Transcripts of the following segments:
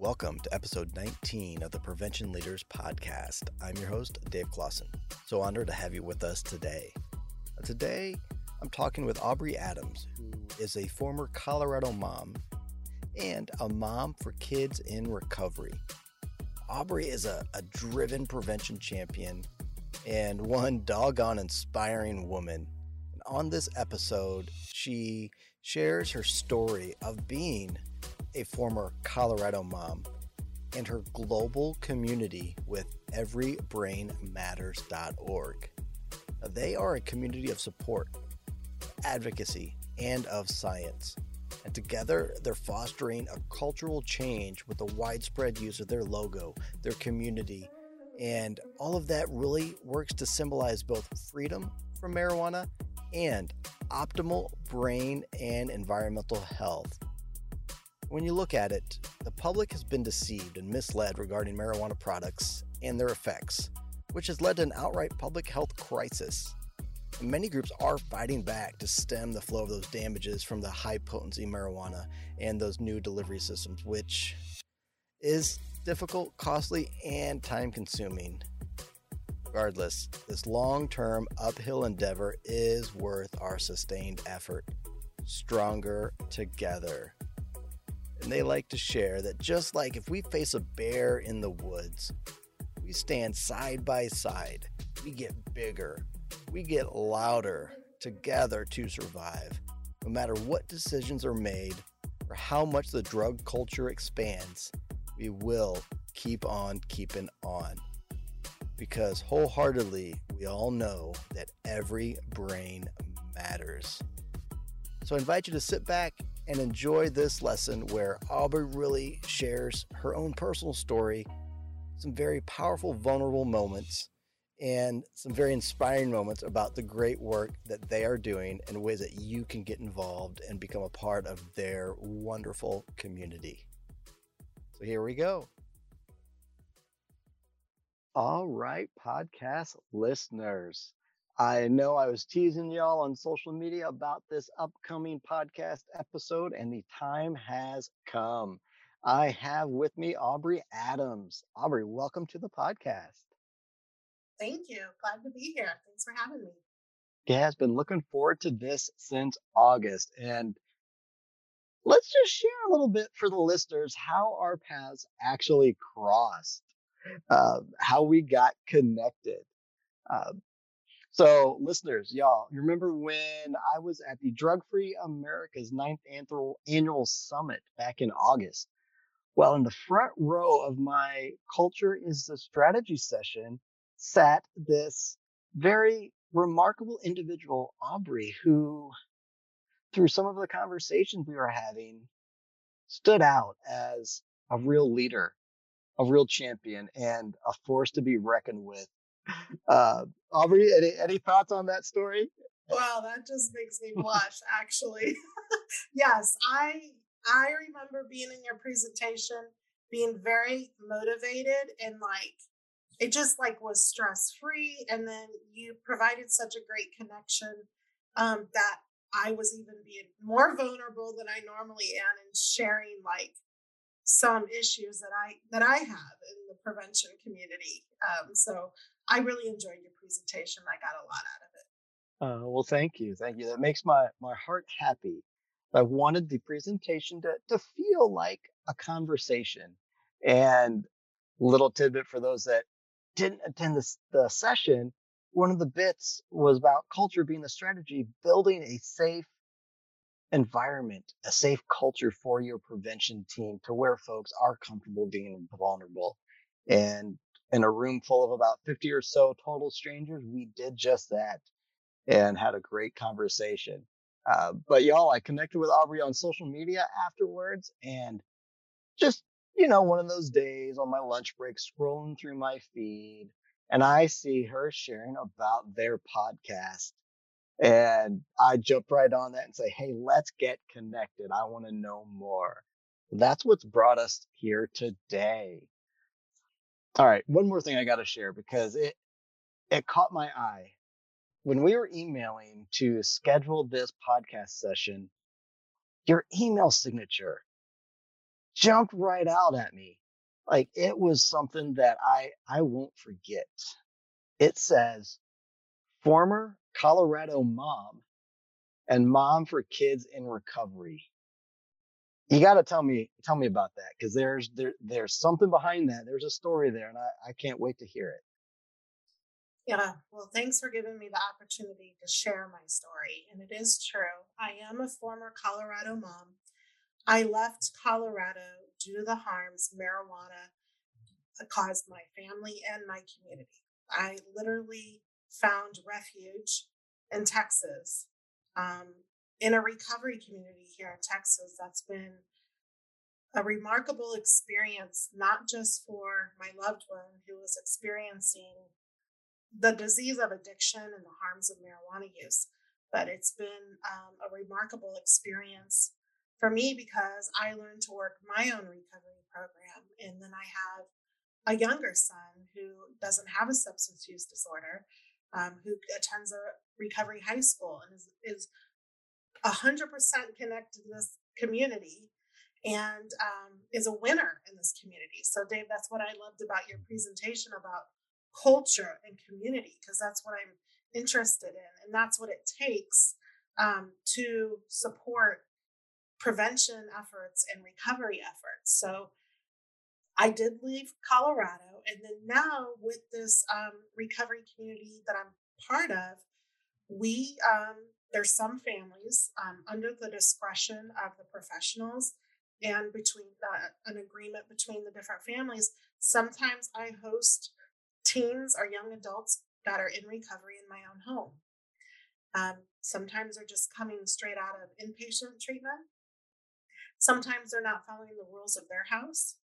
Welcome to episode 19 of the Prevention Leaders Podcast. I'm your host, Dave Clausen. So honored to have you with us today. Today, I'm talking with Aubrey Adams, who is a former Colorado mom and a mom for kids in recovery. Aubrey is a, a driven prevention champion and one doggone inspiring woman. And on this episode, she shares her story of being a former Colorado mom and her global community with everybrainmatters.org. They are a community of support, advocacy, and of science. And together, they're fostering a cultural change with the widespread use of their logo, their community, and all of that really works to symbolize both freedom from marijuana and optimal brain and environmental health. When you look at it, the public has been deceived and misled regarding marijuana products and their effects, which has led to an outright public health crisis. Many groups are fighting back to stem the flow of those damages from the high potency marijuana and those new delivery systems, which is difficult, costly, and time consuming. Regardless, this long term uphill endeavor is worth our sustained effort. Stronger together. And they like to share that just like if we face a bear in the woods, we stand side by side, we get bigger, we get louder together to survive. No matter what decisions are made or how much the drug culture expands, we will keep on keeping on. Because wholeheartedly, we all know that every brain matters. So I invite you to sit back and enjoy this lesson where Aubrey really shares her own personal story, some very powerful, vulnerable moments, and some very inspiring moments about the great work that they are doing and ways that you can get involved and become a part of their wonderful community. So here we go. All right, podcast listeners. I know I was teasing y'all on social media about this upcoming podcast episode, and the time has come. I have with me Aubrey Adams. Aubrey, welcome to the podcast. Thank you. Glad to be here. Thanks for having me. Yeah, has been looking forward to this since August. And let's just share a little bit for the listeners how our paths actually crossed, uh, how we got connected. Uh, so, listeners, y'all, remember when I was at the Drug Free America's ninth annual summit back in August? Well, in the front row of my Culture is the Strategy session sat this very remarkable individual, Aubrey, who, through some of the conversations we were having, stood out as a real leader, a real champion, and a force to be reckoned with uh, Aubrey, any, any thoughts on that story? Wow, that just makes me blush. Actually, yes, I I remember being in your presentation, being very motivated and like it just like was stress free, and then you provided such a great connection um, that I was even being more vulnerable than I normally am in sharing like some issues that I that I have in the prevention community. Um, so I really enjoyed your presentation. I got a lot out of it. Uh, well, thank you, thank you. That makes my my heart happy. I wanted the presentation to to feel like a conversation. And little tidbit for those that didn't attend this, the session, one of the bits was about culture being the strategy, building a safe environment, a safe culture for your prevention team to where folks are comfortable being vulnerable. And in a room full of about 50 or so total strangers, we did just that and had a great conversation. Uh, but y'all, I connected with Aubrey on social media afterwards and just, you know, one of those days on my lunch break, scrolling through my feed, and I see her sharing about their podcast. And I jumped right on that and say, hey, let's get connected. I want to know more. That's what's brought us here today. All right, one more thing I got to share because it it caught my eye when we were emailing to schedule this podcast session. Your email signature jumped right out at me. Like it was something that I I won't forget. It says former Colorado mom and mom for kids in recovery. You got to tell me tell me about that because there's there there's something behind that. There's a story there, and I, I can't wait to hear it. Yeah, well, thanks for giving me the opportunity to share my story. And it is true. I am a former Colorado mom. I left Colorado due to the harms marijuana uh, caused my family and my community. I literally found refuge in Texas, um, in a recovery community here in Texas. That's been a remarkable experience, not just for my loved one who was experiencing the disease of addiction and the harms of marijuana use, but it's been um, a remarkable experience for me because I learned to work my own recovery program. And then I have a younger son who doesn't have a substance use disorder, um, who attends a recovery high school and is, is 100% connected to this community and um, is a winner in this community. So, Dave, that's what I loved about your presentation about culture and community, because that's what I'm interested in. And that's what it takes um, to support prevention efforts and recovery efforts. So, I did leave Colorado, and then now with this um, recovery community that I'm part of, we um, there's some families um, under the discretion of the professionals and between uh, an agreement between the different families. Sometimes I host teens or young adults that are in recovery in my own home. Um, sometimes they're just coming straight out of inpatient treatment. Sometimes they're not following the rules of their house.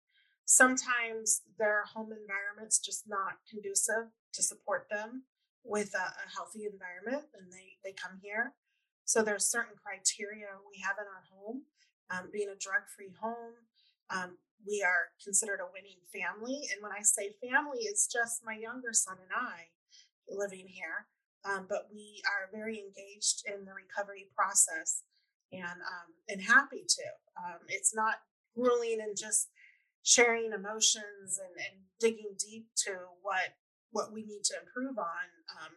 Sometimes their home environment's just not conducive to support them with a, a healthy environment and they, they come here. So there's certain criteria we have in our home. Um, being a drug-free home, um, we are considered a winning family. And when I say family, it's just my younger son and I living here. Um, but we are very engaged in the recovery process and um, and happy to. Um, it's not grueling and just sharing emotions and, and digging deep to what what we need to improve on. Um,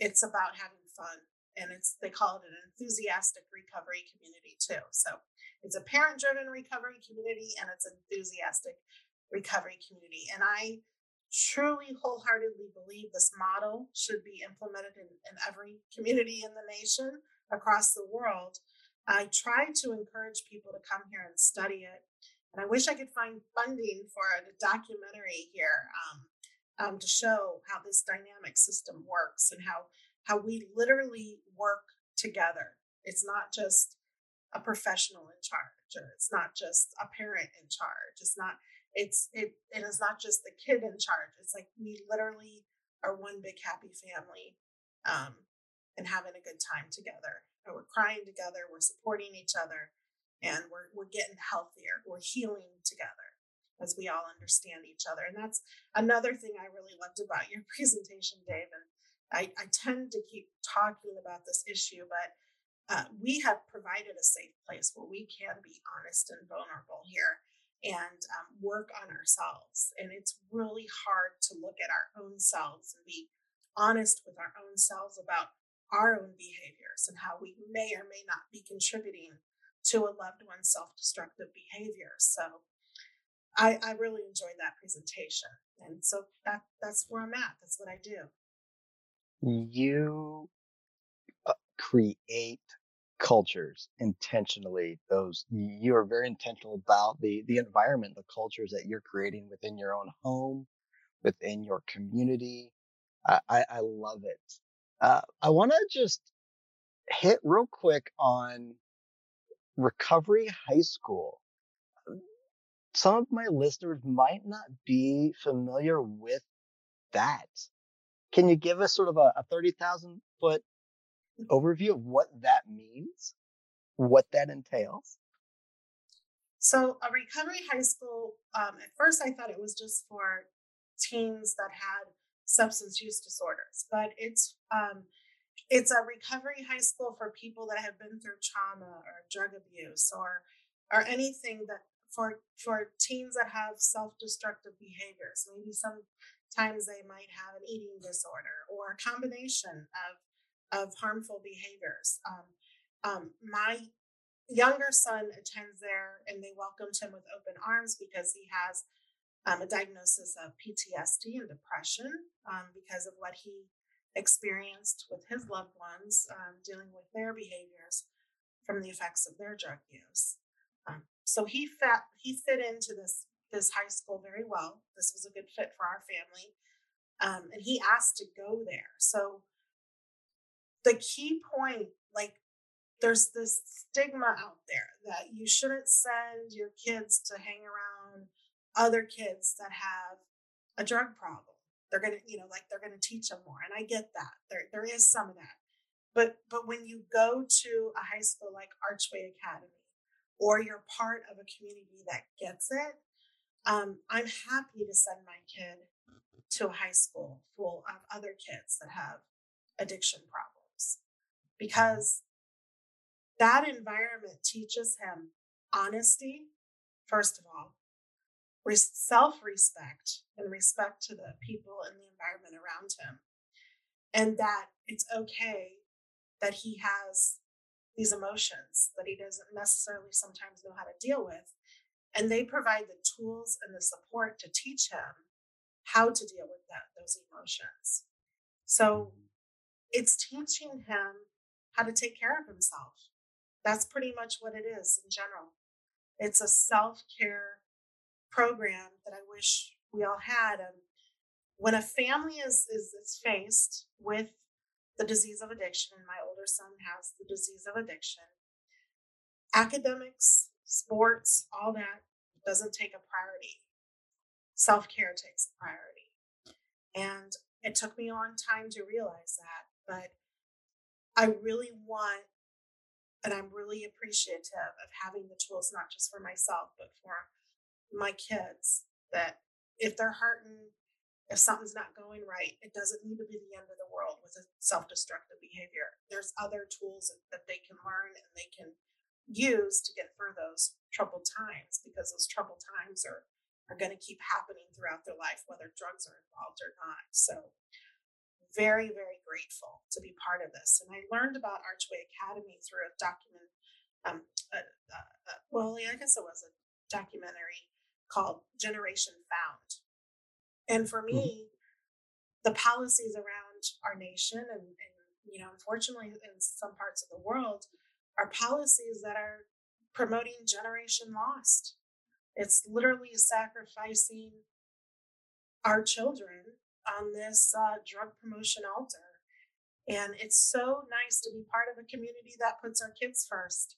it's about having fun, and it's they call it an enthusiastic recovery community too. So it's a parent-driven recovery community, and it's an enthusiastic recovery community. And I truly wholeheartedly believe this model should be implemented in, in every community in the nation across the world. I try to encourage people to come here and study it and I wish I could find funding for a documentary here um, um, to show how this dynamic system works and how how we literally work together. It's not just a professional in charge, or it's not just a parent in charge. It's not. It's it. It is not just the kid in charge. It's like we literally are one big happy family, um, and having a good time together. And we're crying together. We're supporting each other and we're, we're getting healthier we're healing together as we all understand each other and that's another thing i really loved about your presentation dave and i, I tend to keep talking about this issue but uh, we have provided a safe place where we can be honest and vulnerable here and um, work on ourselves and it's really hard to look at our own selves and be honest with our own selves about our own behaviors and how we may or may not be contributing to a loved one's self-destructive behavior. So I, I really enjoyed that presentation. And so that that's where I'm at. That's what I do. You uh, create cultures intentionally those you are very intentional about the the environment the cultures that you're creating within your own home within your community i i, I love it uh, i want to just hit real quick on Recovery High School. Some of my listeners might not be familiar with that. Can you give us sort of a, a 30,000 foot overview of what that means, what that entails? So, a recovery high school, um, at first I thought it was just for teens that had substance use disorders, but it's um, it's a recovery high school for people that have been through trauma or drug abuse or or anything that for for teens that have self-destructive behaviors, maybe sometimes they might have an eating disorder or a combination of of harmful behaviors. Um, um, my younger son attends there, and they welcomed him with open arms because he has um, a diagnosis of PTSD and depression um, because of what he experienced with his loved ones um, dealing with their behaviors from the effects of their drug use. Um, so he fit he fit into this this high school very well. This was a good fit for our family, um, and he asked to go there. So the key point, like there's this stigma out there that you shouldn't send your kids to hang around other kids that have a drug problem. They're gonna, you know, like they're gonna teach them more. And I get that. There there is some of that. But but when you go to a high school like Archway Academy, or you're part of a community that gets it, um, I'm happy to send my kid to a high school full of other kids that have addiction problems because that environment teaches him honesty, first of all, self respect and respect to the people and the environment around him. And that it's okay that he has these emotions that he doesn't necessarily sometimes know how to deal with. And they provide the tools and the support to teach him how to deal with that, those emotions. So it's teaching him how to take care of himself. That's pretty much what it is in general. It's a self care program that I wish we all had. And when a family is, is, is faced with the disease of addiction, and my older son has the disease of addiction, academics, sports, all that doesn't take a priority. Self care takes a priority. And it took me a long time to realize that, but I really want and I'm really appreciative of having the tools, not just for myself, but for my kids that if they're hurting, if something's not going right, it doesn't need to be the end of the world with a self destructive behavior. There's other tools that they can learn and they can use to get through those troubled times because those troubled times are, are going to keep happening throughout their life, whether drugs are involved or not. So, very, very grateful to be part of this. And I learned about Archway Academy through a document. Um, well, yeah, I guess it was a documentary called Generation Found. And for mm-hmm. me, the policies around our nation and, and you know, unfortunately in some parts of the world, are policies that are promoting generation lost. It's literally sacrificing our children on this uh, drug promotion altar. And it's so nice to be part of a community that puts our kids first.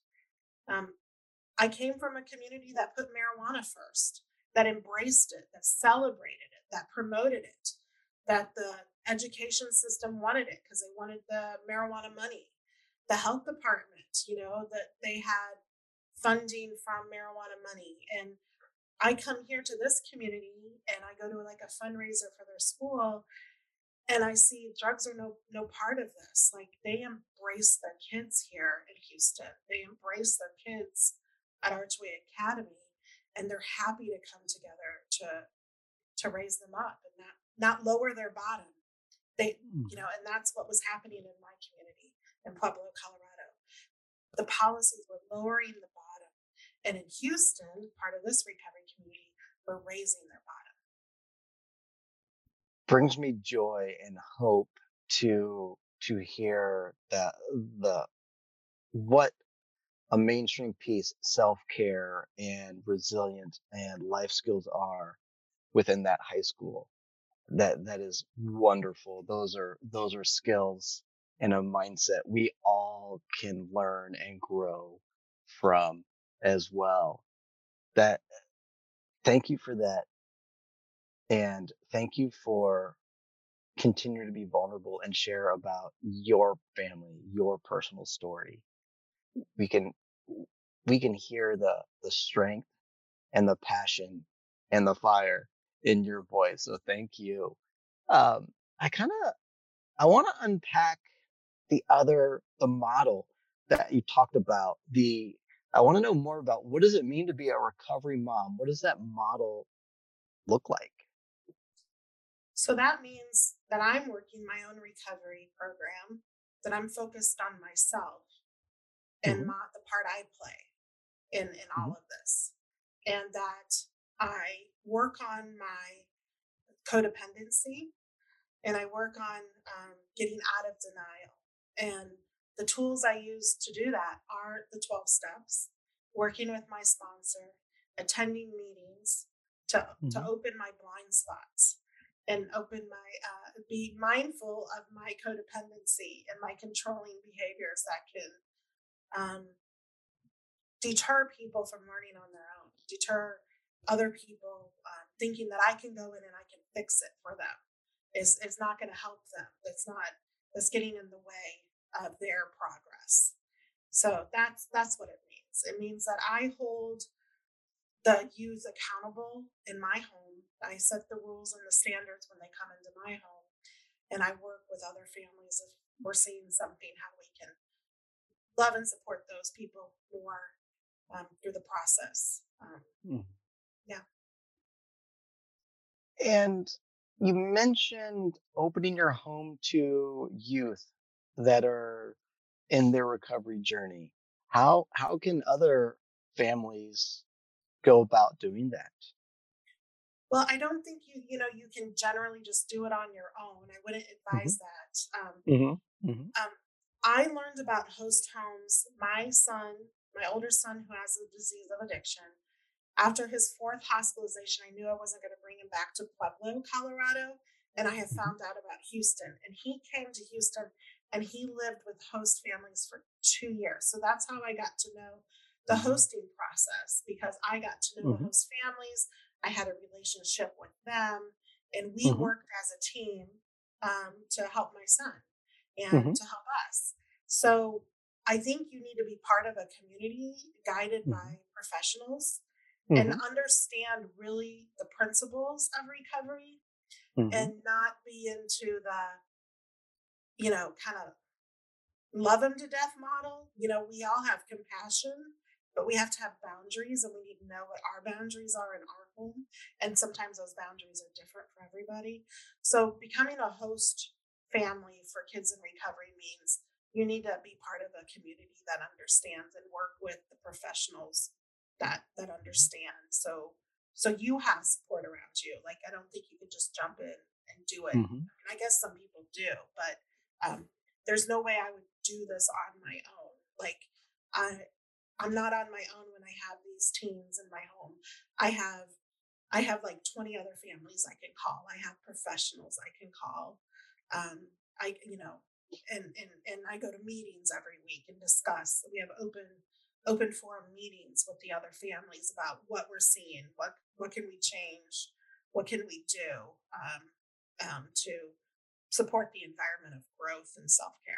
Um, I came from a community that put marijuana first that embraced it, that celebrated it, that promoted it, that the education system wanted it because they wanted the marijuana money. The health department, you know, that they had funding from marijuana money. And I come here to this community and I go to like a fundraiser for their school and I see drugs are no no part of this. Like they embrace their kids here in Houston. They embrace their kids at Archway Academy and they're happy to come together to to raise them up and not not lower their bottom. They you mm. know and that's what was happening in my community in pueblo colorado. The policies were lowering the bottom and in houston part of this recovery community were raising their bottom. Brings me joy and hope to to hear that the what a mainstream piece self-care and resilience and life skills are within that high school. That that is wonderful. Those are those are skills and a mindset we all can learn and grow from as well. That thank you for that. And thank you for continue to be vulnerable and share about your family your personal story we can we can hear the the strength and the passion and the fire in your voice. So thank you. Um, I kind of I want to unpack the other the model that you talked about the I want to know more about what does it mean to be a recovery mom? What does that model look like? So that means that I'm working my own recovery program, that I'm focused on myself and Mm-hmm. not the part I play in in all Mm-hmm. of this. And that I work on my codependency and I work on um, getting out of denial. And the tools I use to do that are the 12 steps, working with my sponsor, attending meetings to, to Mhm. open my blind spots and open my, uh, be mindful of my codependency and my controlling behaviors that can um, deter people from learning on their own, deter other people um, thinking that I can go in and I can fix it for them is is not going to help them. That's not that's getting in the way of their progress. So that's that's what it means. It means that I hold the youth accountable in my home. I set the rules and the standards when they come into my home, and I work with other families if we're seeing something how we can love and support those people more um, through the process. Um, yeah. And you mentioned opening your home to youth that are in their recovery journey. How how can other families go about doing that? well, I don't think you you know you can generally just do it on your own. I wouldn't advise that. Um, Mm-hmm. Mm-hmm. um, I learned about host homes. My son, my older son, who has a disease of addiction, after his fourth hospitalization, I knew I wasn't going to bring him back to Pueblo, Colorado. And I had Mhm. found out about Houston. And he came to Houston and he lived with host families for two years. So that's how I got to know the Mhm. hosting process because I got to know Mhm. the host families. I had a relationship with them. And we Mhm. worked as a team um, to help my son and Mhm. to help us. So I think you need to be part of a community guided Mhm. by professionals Mm-hmm. and understand really the principles of recovery Mhm. and not be into the, you know, kind of love them to death model. You know, we all have compassion, but we have to have boundaries and we need to know what our boundaries are in our home. And sometimes those boundaries are different for everybody. So becoming a host family for kids in recovery means you need to be part of a community that understands and work with the professionals that that understand. So so you have support around you. Like I don't think you can just jump in and do it. Mhm. I guess some people do, but um, there's no way I would do this on my own. Like I, I'm not on my own when I have these teens in my home. I have, I have like 20 other families I can call. I have professionals I can call. Um, I, you know, and and and I go to meetings every week and discuss. We have open open forum meetings with the other families about what we're seeing, what what can we change, what can we do um, um, to support the environment of growth and self care.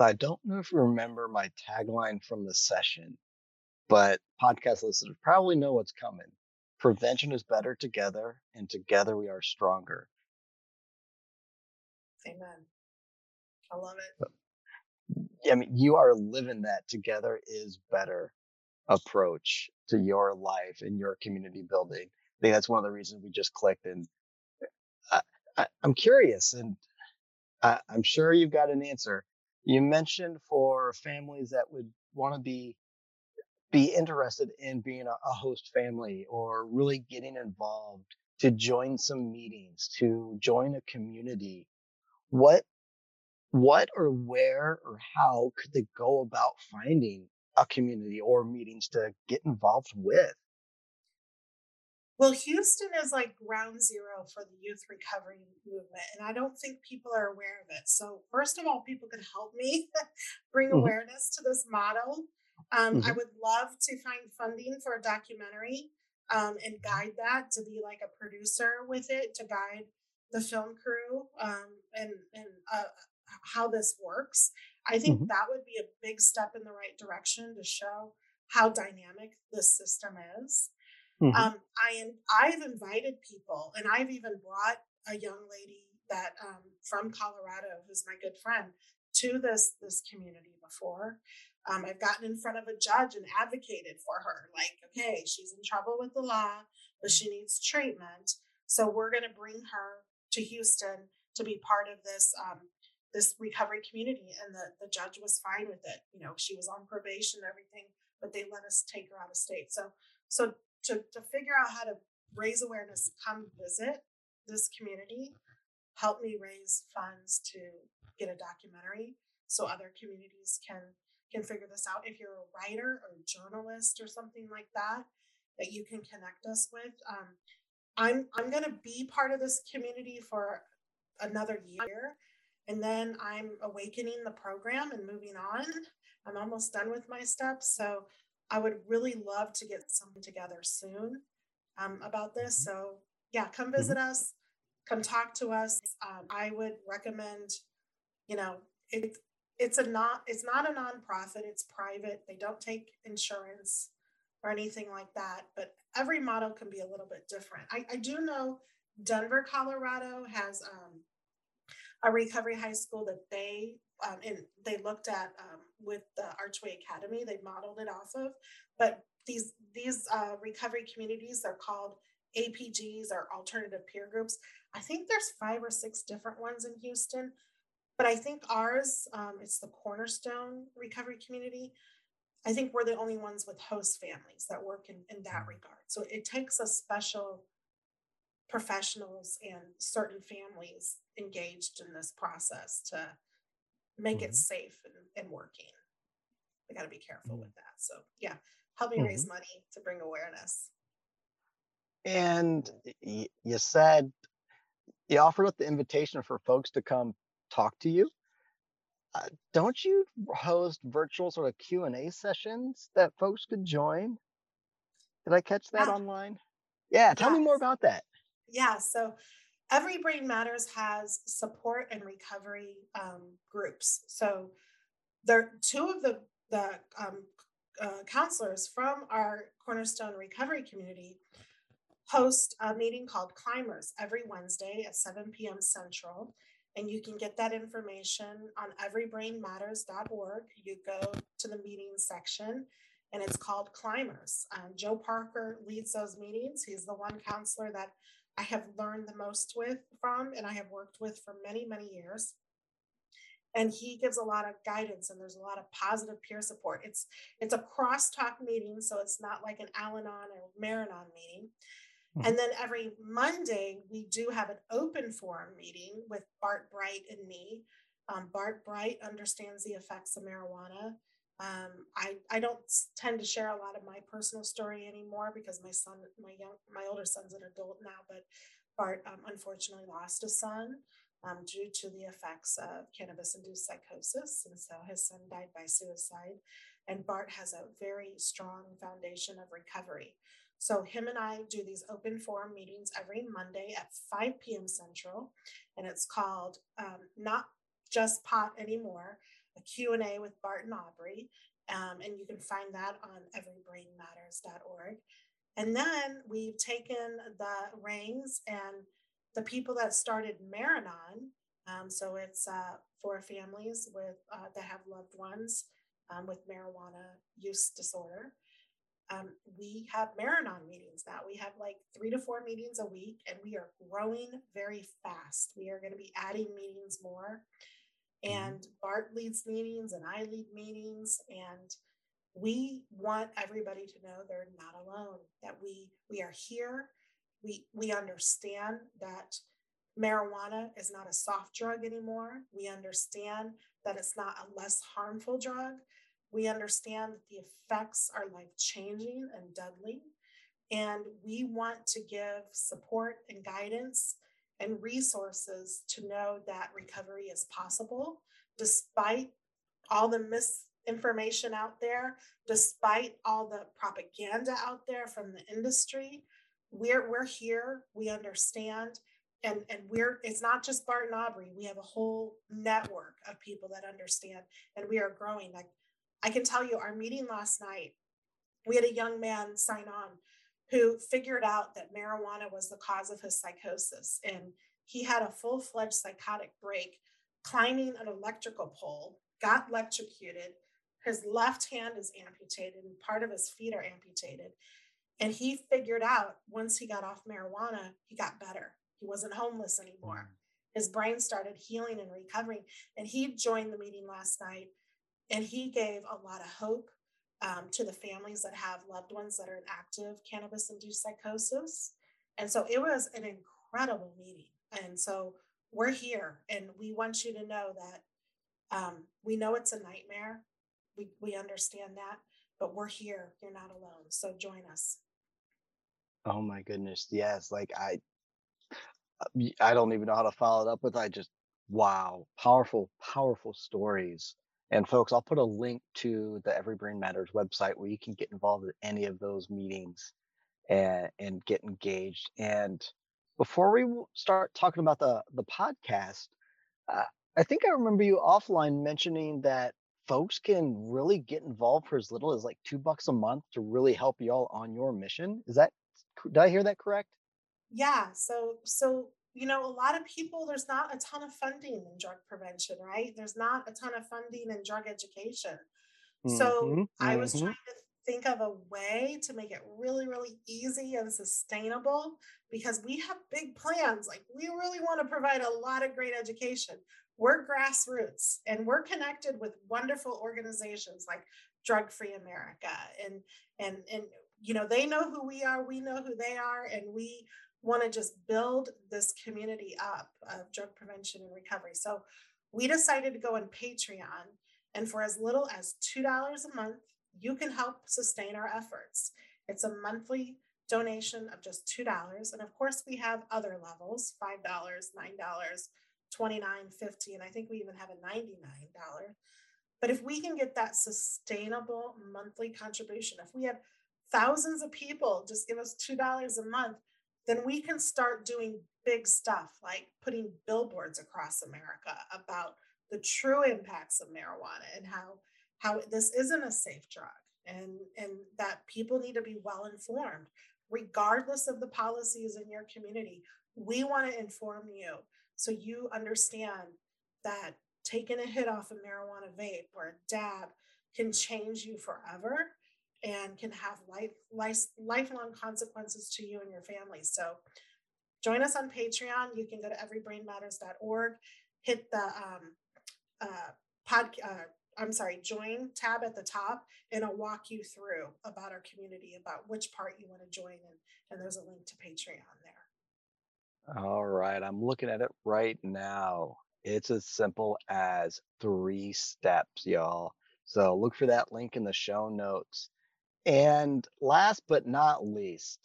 I don't know if you remember my tagline from the session, but podcast listeners probably know what's coming. Prevention is better together, and together we are stronger. Amen. I love it. I mean, you are living that together is better approach to your life and your community building. I think that's one of the reasons we just clicked. And I, I'm curious, and I, I'm sure you've got an answer. You mentioned for families that would want to be be interested in being a, a host family or really getting involved to join some meetings, to join a community. What what or where or how could they go about finding a community or meetings to get involved with? Well, Houston is like ground zero for the youth recovery movement, and I don't think people are aware of it. So, first of all, people could help me bring Mhm. awareness to this model. Um, I Mhm. would love to find funding for a documentary um, and guide that to be like a producer with it to guide the film crew um, and and uh, how this works. I think Mhm. that would be a big step in the right direction to show how dynamic this system is. Mhm. Um, I I've invited people, and I've even brought a young lady that um, from Colorado, who's my good friend, to this this community before. Um, I've gotten in front of a judge and advocated for her, like, okay, she's in trouble with the law, but she needs treatment. So we're going to bring her to Houston to be part of this um, this recovery community. And the, the judge was fine with it. You know, she was on probation and everything, but they let us take her out of state. So so to, to figure out how to raise awareness, come visit this community, help me raise funds to get a documentary so other communities can can figure this out. If you're a writer or a journalist or something like that, that you can connect us with. Um, I'm I'm going to be part of this community for another year, and then I'm awakening the program and moving on. I'm almost done with my steps, so I would really love to get something together soon um, about this. Mm-hmm. So yeah, come visit mm-hmm. us, come talk to us. Um, I would recommend, you know, it, it's a not it's not a nonprofit. It's private. They don't take insurance or anything like that. But every model can be a little bit different. I, I do know Denver, Colorado has um, a recovery high school that they um, and they looked at um, with the Archway Academy. They modeled it off of, but these these uh, recovery communities are called APGs or alternative peer groups. I think there's five or six different ones in Houston, but I think ours um, it's the Cornerstone Recovery Community. I think we're the only ones with host families that work in, in that regard. So it takes a special professionals and certain families engaged in this process to make mm-hmm. it safe and, and working. We got to be careful mm-hmm. with that. So, yeah, help me mm-hmm. raise money to bring awareness. And y- you said you offered up the invitation for folks to come talk to you. Uh, don't you host virtual sort of Q and A sessions that folks could join? Did I catch that yeah. online? Yeah, tell me more about that. Yeah, so Every Brain Matters has support and recovery um, groups. So there, two of the the um, uh, counselors from our Cornerstone Recovery Community host a meeting called Climbers every Wednesday at 7 p.m. Central. And you can get that information on everybrainmatters.org. You go to the meetings section and it's called Climbers. Um, Joe Parker leads those meetings. He's the one counselor that I have learned the most with from and I have worked with for many, many years. And he gives a lot of guidance and there's a lot of positive peer support. It's it's a crosstalk meeting, so it's not like an Al-Anon or Maranon meeting. Mm-hmm. And then every Monday, we do have an open forum meeting with Bart Bright and me. Um, Bart Bright understands the effects of marijuana. Um, I, I don't tend to share a lot of my personal story anymore because my son, my young, my older son's an adult now, but Bart um, unfortunately lost a son um, due to the effects of cannabis-induced psychosis, and so his son died by suicide. And Bart has a very strong foundation of recovery. So him and I do these open forum meetings every Monday at 5 p.m. Central, and it's called um, Not Just Pot Anymore a Q&A with Bart and Aubrey. Um, and you can find that on everybrainmatters.org. And then we've taken the reins and the people that started Maranon, um, so it's uh, for families with uh, that have loved ones um, with marijuana use disorder. Um, we have Maranon meetings now. We have like three to four meetings a week, and we are growing very fast. We are going to be adding meetings more. Mm-hmm. and Bart leads meetings and I lead meetings and we want everybody to know they're not alone that we we are here we we understand that marijuana is not a soft drug anymore we understand that it's not a less harmful drug we understand that the effects are life changing and deadly and we want to give support and guidance and resources to know that recovery is possible despite all the misinformation out there, despite all the propaganda out there from the industry. We're, we're here, we understand, and, and we're it's not just Bart and Aubrey, we have a whole network of people that understand, and we are growing. Like I can tell you, our meeting last night, we had a young man sign on who figured out that marijuana was the cause of his psychosis. And he had a full fledged psychotic break climbing an electrical pole, got electrocuted. His left hand is amputated and part of his feet are amputated. And he figured out once he got off marijuana, he got better. He wasn't homeless anymore. Mm. His brain started healing and recovering. And he joined the meeting last night and he gave a lot of hope um, to the families that have loved ones that are in active cannabis induced psychosis. And so it was an incredible meeting. And so we're here and we want you to know that um, we know it's a nightmare. We, we understand that, but we're here. You're not alone. So join us. Oh my goodness. Yes. Like I, I don't even know how to follow it up with. I just, wow, powerful, powerful stories. And folks, I'll put a link to the Every Brain Matters website where you can get involved in any of those meetings and, and get engaged. And before we start talking about the, the podcast, uh, I think I remember you offline mentioning that folks can really get involved for as little as like two bucks a month to really help y'all on your mission. Is that, did I hear that correct? Yeah. So, so you know, a lot of people, there's not a ton of funding in drug prevention, right? There's not a ton of funding in drug education. Mm-hmm, so I was mm-hmm. trying to think of a way to make it really, really easy and sustainable because we have big plans. Like, we really want to provide a lot of great education. We're grassroots and we're connected with wonderful organizations like Drug Free America. And, and, and, you know, they know who we are, we know who they are, and we want to just build this community up of drug prevention and recovery. So we decided to go on Patreon. And for as little as $2 a month, you can help sustain our efforts. It's a monthly donation of just $2. And of course, we have other levels $5, $9, $29, 50 and I think we even have a $99. But if we can get that sustainable monthly contribution, if we have thousands of people just give us $2 a month, then we can start doing big stuff like putting billboards across America about the true impacts of marijuana and how how this isn't a safe drug and and that people need to be well informed. Regardless of the policies in your community we want to inform you so you understand that taking a hit off a marijuana vape or a dab can change you forever and can have life, life lifelong consequences to you and your family. So join us on Patreon. You can go to everybrainmatters.org, hit the um, uh, pod, uh, I'm sorry, join tab at the top, and I'll walk you through about our community, about which part you want to join, and, and there's a link to Patreon there. All right, I'm looking at it right now. It's as simple as three steps, y'all. So look for that link in the show notes. And last but not least,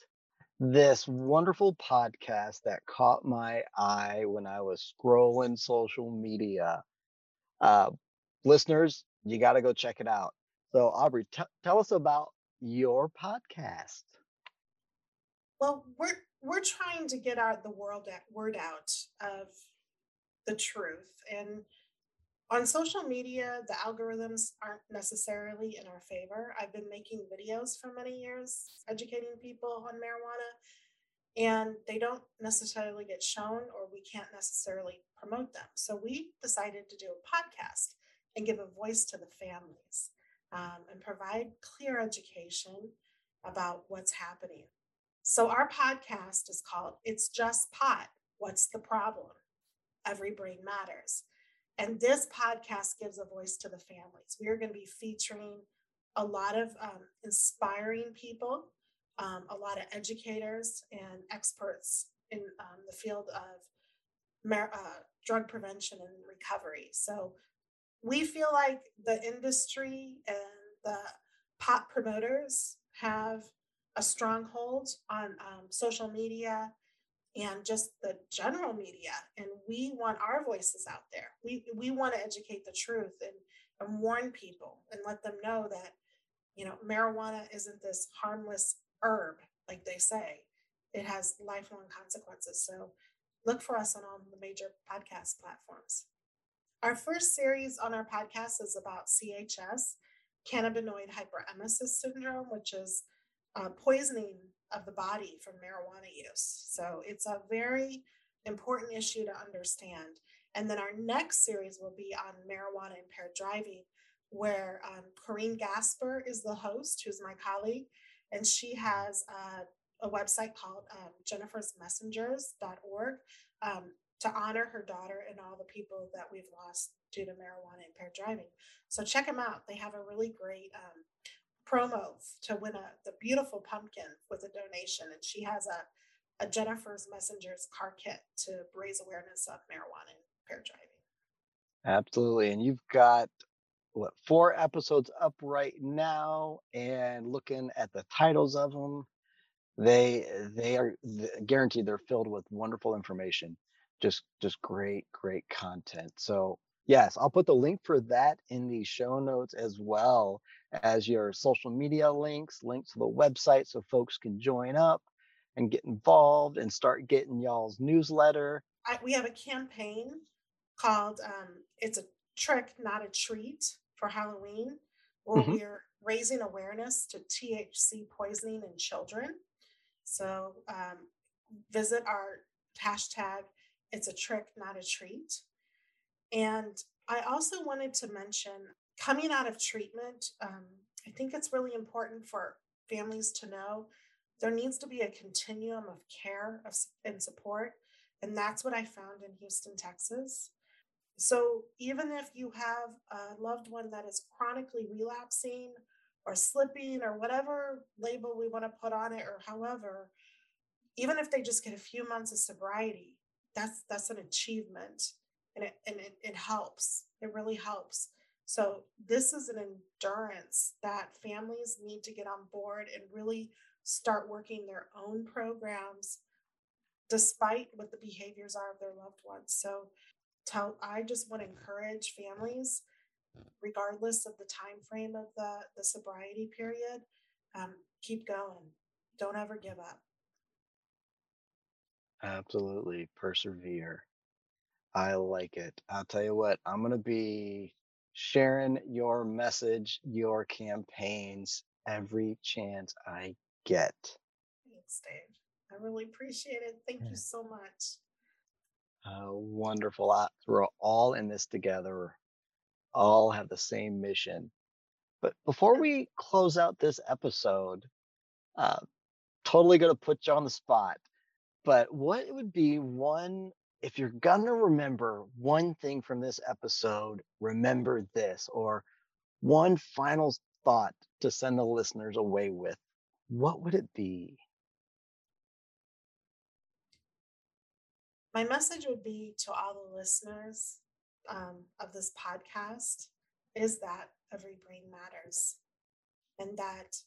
this wonderful podcast that caught my eye when I was scrolling social media. Uh, listeners, you got to go check it out. So, Aubrey, t- tell us about your podcast. Well, we're we're trying to get out the world word out of the truth, and on social media, the algorithms aren't necessarily in our favor. I've been making videos for many years educating people on marijuana, and they don't necessarily get shown, or we can't necessarily promote them. So we decided to do a podcast and give a voice to the families um, and provide clear education about what's happening. So our podcast is called It's Just Pot What's the Problem? Every Brain Matters. And this podcast gives a voice to the families. We are going to be featuring a lot of um, inspiring people, um, a lot of educators and experts in um, the field of uh, drug prevention and recovery. So we feel like the industry and the pot promoters have a stronghold on um, social media and just the general media. And we want our voices out there. We we want to educate the truth and, and warn people and let them know that, you know, marijuana isn't this harmless herb, like they say. It has lifelong consequences. So look for us on all the major podcast platforms. Our first series on our podcast is about CHS, cannabinoid hyperemesis syndrome, which is uh, poisoning of the body from marijuana use. So it's a very important issue to understand. And then our next series will be on marijuana impaired driving, where um, Corinne Gasper is the host, who's my colleague, and she has a, a website called um, jennifersmessengers.org um, to honor her daughter and all the people that we've lost due to marijuana impaired driving. So check them out. They have a really great um, promo to win a the beautiful pumpkin with a donation, and she has a a Jennifer's Messengers car kit to raise awareness of marijuana and impaired driving. Absolutely, and you've got what four episodes up right now, and looking at the titles of them, they they are guaranteed they're filled with wonderful information, just just great great content. So yes, I'll put the link for that in the show notes as well as your social media links, links to the website so folks can join up and get involved and start getting y'all's newsletter. I, we have a campaign called um, It's a Trick, Not a Treat for Halloween, where mm-hmm. we're raising awareness to THC poisoning in children. So um, visit our hashtag, It's a Trick, Not a Treat. And I also wanted to mention coming out of treatment, um, I think it's really important for families to know there needs to be a continuum of care and support. And that's what I found in Houston, Texas. So even if you have a loved one that is chronically relapsing or slipping or whatever label we want to put on it or however, even if they just get a few months of sobriety, that's that's an achievement and it and it, it helps. It really helps. So this is an endurance that families need to get on board and really start working their own programs despite what the behaviors are of their loved ones. So tell I just want to encourage families regardless of the time frame of the the sobriety period um, keep going. Don't ever give up. Absolutely. Persevere. I like it. I'll tell you what i'm going to be sharing your message, your campaigns every chance I get. Thanks, Dave. I really appreciate it. Thank yeah. you so much. Uh, wonderful. we're all in this together, all have the same mission. But before we close out this episode, uh, totally going to put you on the spot. But what would be one if you're gonna remember one thing from this episode, remember this, or one final thought to send the listeners away with, what would it be? My message would be to all the listeners um, of this podcast is that every brain matters and that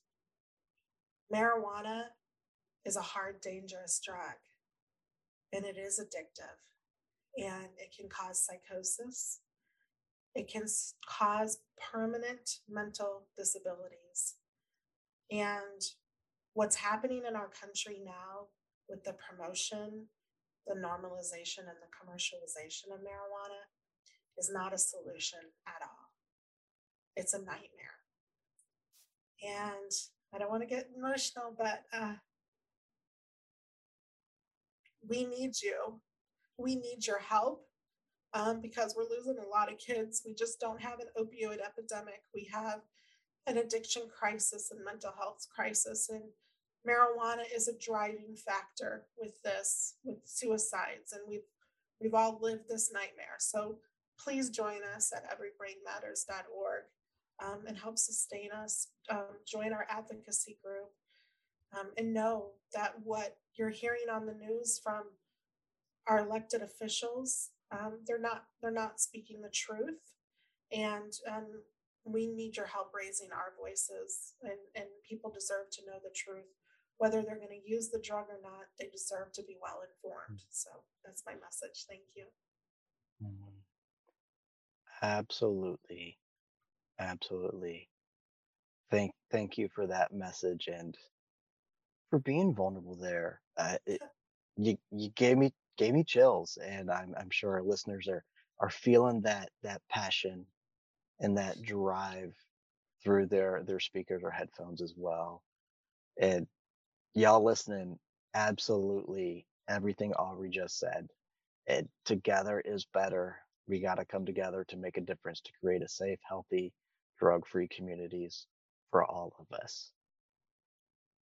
marijuana is a hard, dangerous drug and it is addictive and it can cause psychosis. It can cause permanent mental disabilities. And what's happening in our country now with the promotion, the normalization, and the commercialization of marijuana is not a solution at all. It's a nightmare. And I don't want to get emotional, but uh, we need you we need your help um, because we're losing a lot of kids. We just don't have an opioid epidemic. We have an addiction crisis and mental health crisis. And marijuana is a driving factor with this, with suicides. And we've we've all lived this nightmare. So please join us at everybrainmatters.org um, and help sustain us. Um, join our advocacy group um, and know that what you're hearing on the news from our elected officials um, they're not they're not speaking the truth. And um, we need your help raising our voices and, and people deserve to know the truth whether they're going to use the drug or not they deserve to be well informed. So that's my message. Thank you. Mm-hmm. absolutely. Absolutely. Thank thank you for that message and for being vulnerable there uh, it, you you gave me gave me chills, and I'm I'm sure our listeners are are feeling that that passion and that drive through their their speakers or headphones as well. And y'all listening, absolutely everything Aubrey just said. it together is better. We got to come together to make a difference to create a safe, healthy, drug-free communities for all of us.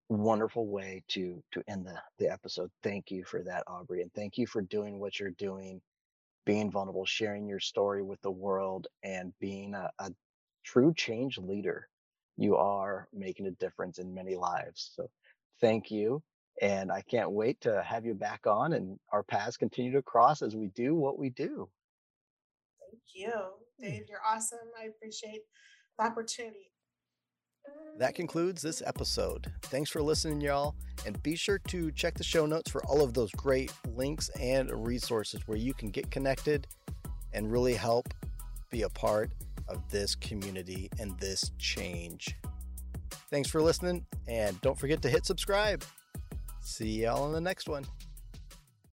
Wonderful way to to end the, the episode. Thank you for that, Aubrey, and thank you for doing what you're doing, being vulnerable, sharing your story with the world, and being a, a true change leader. You are making a difference in many lives. So thank you. And I can't wait to have you back on and our paths continue to cross as we do what we do. Thank you, hmm. Dave. You're awesome. I appreciate the opportunity. That concludes this episode. Thanks for listening, y'all. And be sure to check the show notes for all of those great links and resources where you can get connected and really help be a part of this community and this change. Thanks for listening, and don't forget to hit subscribe. See y'all in the next one.